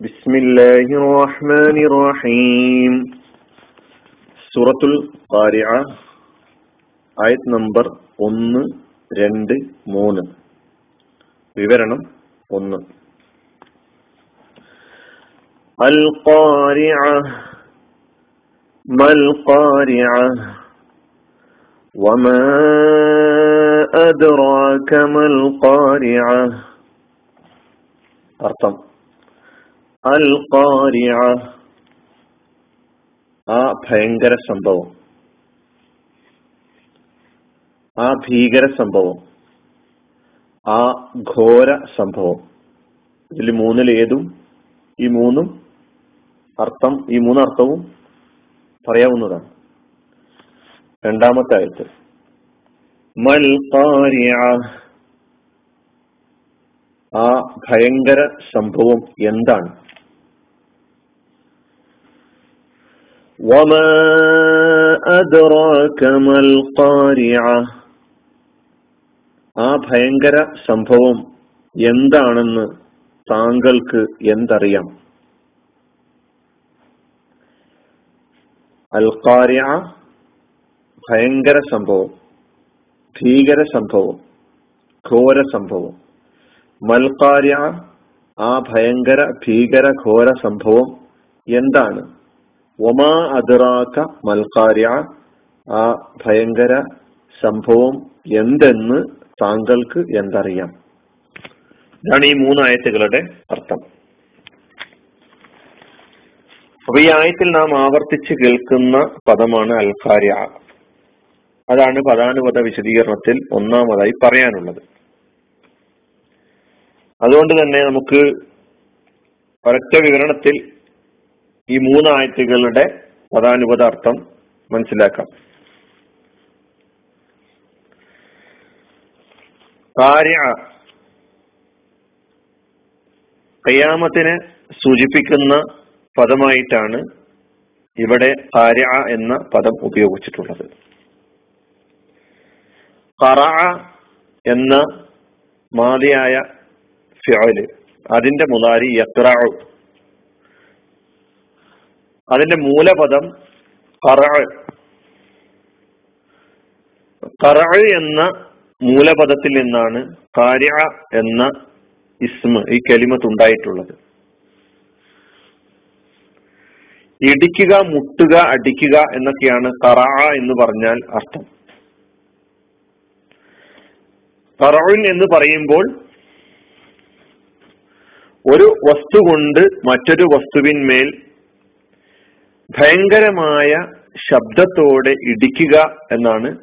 بسم الله الرحمن الرحيم സൂറത്തുൽ ഖാരിഅ ആയത് നമ്പർ ഒന്ന് രണ്ട് മൂന്ന് വിവരണം ഒന്ന് അൽ ഖാരിഅ മൽ ഖാരിഅ وما أدراك ما القارعة അർത്ഥം അൽ ആ ഭയങ്കര സംഭവം. ആ ഭീകര സംഭവം. ആ ഘോര സംഭവം. ഇതിൽ മൂന്നിൽ ഏതും ഈ മൂന്നും അർത്ഥം ഈ മൂന്നർത്ഥവും പറയാവുന്നതാണ്. രണ്ടാമത്തെ ആയത്ത് മൽ ആ ഭയങ്കര സംഭവം എന്താണ്? وما أدراك ما القارعة ആ ഭയങ്കര സംഭവം എന്താണെന്ന് താങ്കൾക്ക് എന്തറിയാം അൽക്കാര്യ ഭയങ്കര സംഭവം ഭീകര സംഭവം ഘോര സംഭവം മൽക്കാര്യ ആ ഭയങ്കര ഭീകര ഘോര സംഭവം എന്താണ് ഒമാ അതിറാക്ക മൽക്കാര്യ ആ ഭയങ്കര സംഭവം എന്തെന്ന് താങ്കൾക്ക് എന്തറിയാം? ഇതാണ് ഈ മൂന്നായത്തുകളുടെ അർത്ഥം. അപ്പൊ ഈ ആയത്തിൽ നാം ആവർത്തിച്ച് കേൾക്കുന്ന പദമാണ് അൽക്കാര്യ അതാണ് പദാനുപത വിശദീകരണത്തിൽ ഒന്നാമതായി പറയാനുള്ളത്. അതുകൊണ്ട് തന്നെ നമുക്ക് ഒരൊറ്റ വിവരണത്തിൽ ഈ മൂന്നായത്തുകളുടെ പദാനുപത അർത്ഥം മനസ്സിലാക്കാം. കാര്യ കയ്യാമത്തിനെ സൂചിപ്പിക്കുന്ന പദമായിട്ടാണ് ഇവിടെ കാര്യ എന്ന പദം ഉപയോഗിച്ചിട്ടുള്ളത്. കറ എന്ന മാതിയായ ഫിയൽ അതിന്റെ മുതാരി യക്റാഉ അതിന്റെ മൂലപദം കറ കറ എന്ന മൂലപദത്തിൽ നിന്നാണ് കാര്യ എന്ന ഇസ്മ ഈ കലിമത്ത് ഉണ്ടായിട്ടുള്ളത്. ഇടിക്കുക മുട്ടുക അടിക്കുക എന്നൊക്കെയാണ് കറ എന്ന് പറഞ്ഞാൽ അർത്ഥം. കറവിൻ എന്ന് പറയുമ്പോൾ ഒരു വസ്തു കൊണ്ട് മറ്റൊരു വസ്തുവിന്മേൽ ഭയങ്കരമായ ശബ്ദത്തോടെ ഇടിക്കുക എന്നാണ്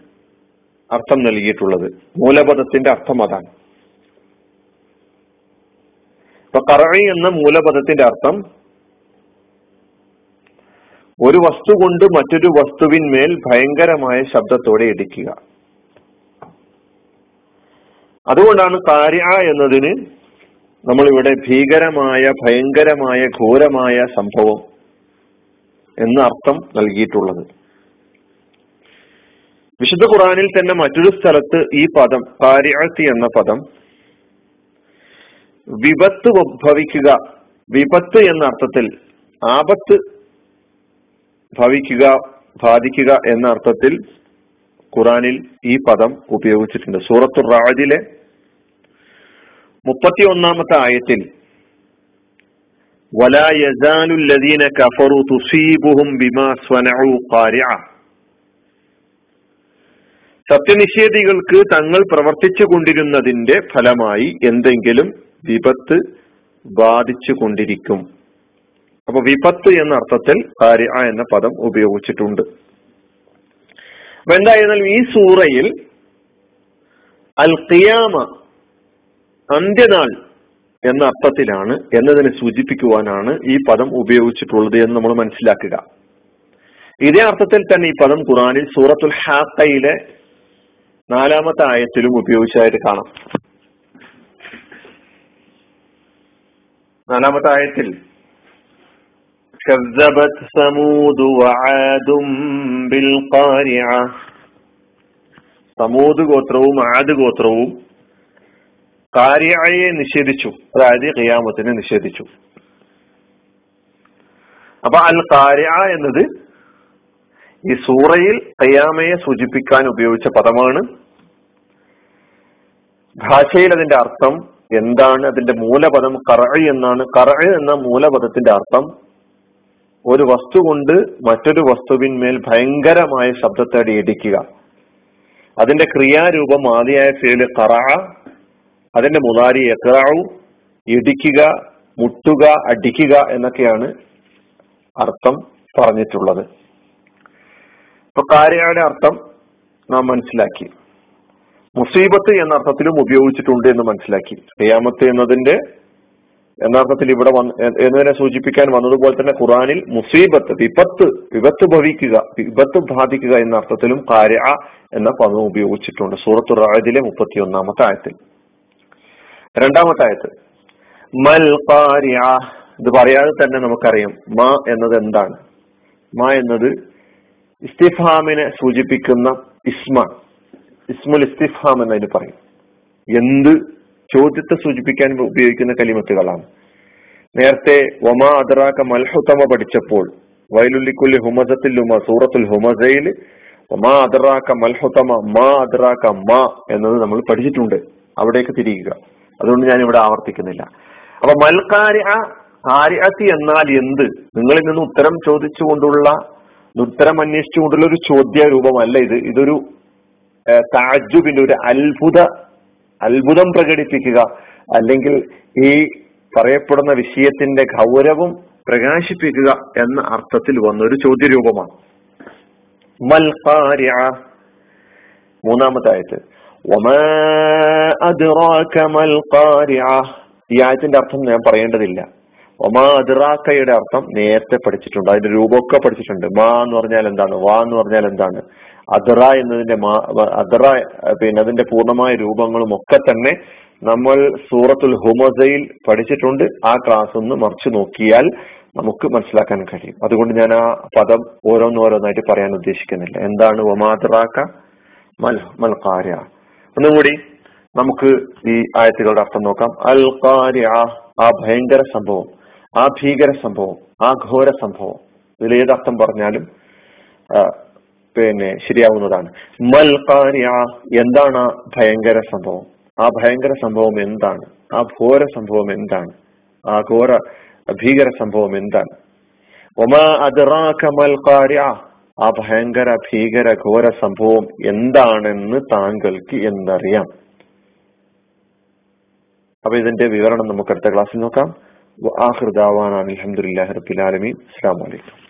അർത്ഥം നൽകിയിട്ടുള്ളത്. മൂലപദത്തിന്റെ അർത്ഥം അതാണ്. ഇപ്പൊ കറഴി എന്ന മൂലപദത്തിന്റെ അർത്ഥം ഒരു വസ്തു കൊണ്ട് മറ്റൊരു വസ്തുവിന്മേൽ ഭയങ്കരമായ ശബ്ദത്തോടെ ഇടിക്കുക. അതുകൊണ്ടാണ് കാര്യ എന്നതിന് നമ്മളിവിടെ ഭീകരമായ ഭയങ്കരമായ ഘോരമായ സംഭവം എന്ന അർത്ഥം നൽകിയിട്ടുള്ളത്. വിശുദ്ധ ഖുറാനിൽ തന്നെ മറ്റൊരു സ്ഥലത്ത് ഈ പദം കാര്യാഴ്ത്തി എന്ന പദം വിപത്ത് ഭവിക്കുക വിപത്ത് എന്ന അർത്ഥത്തിൽ ആപത്ത് ഭവിക്കുക ബാധിക്കുക എന്ന അർത്ഥത്തിൽ ഖുറാനിൽ ഈ പദം ഉപയോഗിച്ചിട്ടുണ്ട്. സൂറത്തു റാജിലെ മുപ്പത്തി ഒന്നാമത്തെ ആയത്തിൽ ولا يزال الذين كفروا تصيبهم بما صنعوا قارعة സത്യനിഷേധികൾക്ക് തങ്ങൾ പ്രവർത്തിച്ചു കൊണ്ടിരുന്നതിന്റെ ഫലമായി എന്തെങ്കിലും വിപത്ത് ബാധിച്ചു കൊണ്ടിരിക്കും അപ്പൊ വിപത്ത് എന്ന അർത്ഥത്തിൽ കാര്യ എന്ന പദം ഉപയോഗിച്ചിട്ടുണ്ട് അപ്പൊ എന്തായിരുന്നാലും ഈ സൂറയിൽ അൽ ഖിയാമ അന്ത്യനാൾ എന്ന അർത്ഥത്തിലാണ് എന്നതിനെ സൂചിപ്പിക്കുവാനാണ് ഈ പദം ഉപയോഗിച്ചിട്ടുള്ളത് എന്ന് നമ്മൾ മനസ്സിലാക്കുക ഇതേ അർത്ഥത്തിൽ തന്നെ ഈ പദം ഖുറാനിൽ സൂറത്തുൽ ഹാത്തയിലെ നാലാമത്തെ ആയത്തിലും ഉപയോഗിച്ചതായിട്ട് കാണാം നാലാമത്തെ ആയത്തിൽ كذبت ثمود وعاد بالقارعة സമൂത് ഗോത്രവും ആദ് ഗോത്രവും കാര്യയെ നിഷേധിച്ചു. അതായത് ഖിയാമത്തിനെ നിഷേധിച്ചു. അപ്പൊ അൽ കാരിയ എന്നത് ഈ സൂറയിൽ കയ്യാമയെ സൂചിപ്പിക്കാൻ ഉപയോഗിച്ച പദമാണ്. ഭാഷയിൽ അതിന്റെ അർത്ഥം എന്താണ്? അതിന്റെ മൂലപദം കറ എന്നാണ്. കറ എന്ന മൂലപദത്തിന്റെ അർത്ഥം ഒരു വസ്തു കൊണ്ട് മറ്റൊരു വസ്തുവിന്മേൽ ഭയങ്കരമായ ശബ്ദത്തോടെ ഇടിക്കുക. അതിന്റെ ക്രിയാരൂപം ആദ്യമായ ഫീൽ കറ അതിന്റെ മുതാരി എക്രാവു ഇടിക്കുക മുട്ടുക അടിക്കുക എന്നൊക്കെയാണ് അർത്ഥം പറഞ്ഞിട്ടുള്ളത്. ഇപ്പൊ കാര്യയുടെ അർത്ഥം നാം മനസ്സിലാക്കി. മുസീബത്ത് എന്ന അർത്ഥത്തിലും ഉപയോഗിച്ചിട്ടുണ്ട് എന്ന് മനസ്സിലാക്കി. ഖിയാമത്ത് എന്നതിന്റെ എന്നർത്ഥത്തിൽ ഇവിടെ വന്ന് എന്നതിനെ സൂചിപ്പിക്കാൻ വന്നതുപോലെ തന്നെ ഖുറാനിൽ മുസീബത്ത് വിപത്ത് വിപത്ത് ഭവിക്കുക വിപത്ത് ബാധിക്കുക എന്ന അർത്ഥത്തിലും കാര്യ എന്ന പദം ഉപയോഗിച്ചിട്ടുണ്ട്. സൂറത്തു റായതിലെ മുപ്പത്തി ഒന്നാമത്തെ ആയത്തിൽ. രണ്ടാമത്തെ ആയത്ത് മൽ ഇത് പറയാതെ തന്നെ നമുക്കറിയാം. മ എന്നത് എന്താണ്? മ എന്നത് ഇസ്തിഫാമിനെ സൂചിപ്പിക്കുന്ന ഇസ്മ. ഇസ്മുൽ ഇസ്തിഫാം എന്നതിന് പറയും. എന്ത് ചോദ്യത്തെ സൂചിപ്പിക്കാൻ ഉപയോഗിക്കുന്ന കലിമത്തുകളാണ്. നേരത്തെ ഒമാ അദറാക്ക മൽഹുത്തമ പഠിച്ചപ്പോൾ വയലുള്ളിക്കുല്ലി ഹുമസത്തിൽ ഉമ സൂറത്തുൽ ഹുമസയിൽ ഒമാ അദറാക്ക മൽഹുത്തമ മാ അദറാക്ക മാ എന്നത് നമ്മൾ പഠിച്ചിട്ടുണ്ട്. അവിടേക്ക് തിരിയുക. അതുകൊണ്ട് ഞാൻ ഇവിടെ ആവർത്തിക്കുന്നില്ല. അപ്പൊ മൽക്കാര്യ കാര്യത്തി എന്നാൽ എന്ത്? നിങ്ങളിൽ നിന്ന് ഉത്തരം ചോദിച്ചുകൊണ്ടുള്ള ഉത്തരം അന്വേഷിച്ചുകൊണ്ടുള്ള ഒരു ചോദ്യ രൂപമല്ല ഇത്. ഇതൊരു താജുബിന്റെ ഒരു അത്ഭുത അത്ഭുതം പ്രകടിപ്പിക്കുക. അല്ലെങ്കിൽ ഈ പറയപ്പെടുന്ന വിഷയത്തിന്റെ ഗൗരവം പ്രകാശിപ്പിക്കുക എന്ന അർത്ഥത്തിൽ വന്ന ഒരു ചോദ്യരൂപമാണ്. മൽഖാരിയ മൂന്നാമത്തെ ആയത്ത്. ഈ ആയത്തിന്റെ അർത്ഥം ഞാൻ പറയേണ്ടതില്ല. ഒമാ അദ്റാക്കയുടെ അർത്ഥം നേരത്തെ പഠിച്ചിട്ടുണ്ട്. അതിന്റെ രൂപമൊക്കെ പഠിച്ചിട്ടുണ്ട്. മാ എന്ന് പറഞ്ഞാൽ എന്താണ്? വാ എന്ന് പറഞ്ഞാൽ എന്താണ്? അദറ എന്നതിന്റെ മാ അദറ പിന്നെ അതിന്റെ പൂർണമായ രൂപങ്ങളും ഒക്കെ തന്നെ നമ്മൾ സൂറത്തുൽ ഹുമസയിൽ പഠിച്ചിട്ടുണ്ട്. ആ ക്ലാസ് ഒന്ന് മറിച്ചു നോക്കിയാൽ നമുക്ക് മനസ്സിലാക്കാൻ കഴിയും. അതുകൊണ്ട് ഞാൻ ആ പദം ഓരോന്നോരോന്നായിട്ട് പറയാൻ ഉദ്ദേശിക്കുന്നില്ല. എന്താണ്? ഒമാദറാക്ക മൽ മൽക്കാര്യ ഒന്നുകൂടി നമുക്ക് ഈ ആയത്തുകളുടെ അർത്ഥം നോക്കാം. അൽ കാര്യ ആ ഭയങ്കര സംഭവം ആ ഭീകര സംഭവം ആ ഘോര സംഭവം. ഇതിൽ ഏതർത്ഥം പറഞ്ഞാലും പിന്നെ ശരിയാവുന്നതാണ്. മൽ കാര്യ എന്താണ് ആ ഭയങ്കര സംഭവം? ആ ഭയങ്കര സംഭവം എന്താണ്? ആ ഘോര സംഭവം എന്താണ്? ആ ഘോര ഭീകര സംഭവം എന്താണ്? ഒമാ അദ്റാക മൽ കാര്യ ആ ഭയങ്കര ഭീകര ഘോര സംഭവം എന്താണെന്ന് താങ്കൾക്ക് എന്തറിയാം അപ്പൊ ഇതിന്റെ വിവരണം നമുക്ക് അടുത്ത ക്ലാസ്സിൽ നോക്കാം. ആഹൃദാവാൻ അലഹമുല്ലാ റബിലാലമീൻ അസ്സാം വലൈക്കും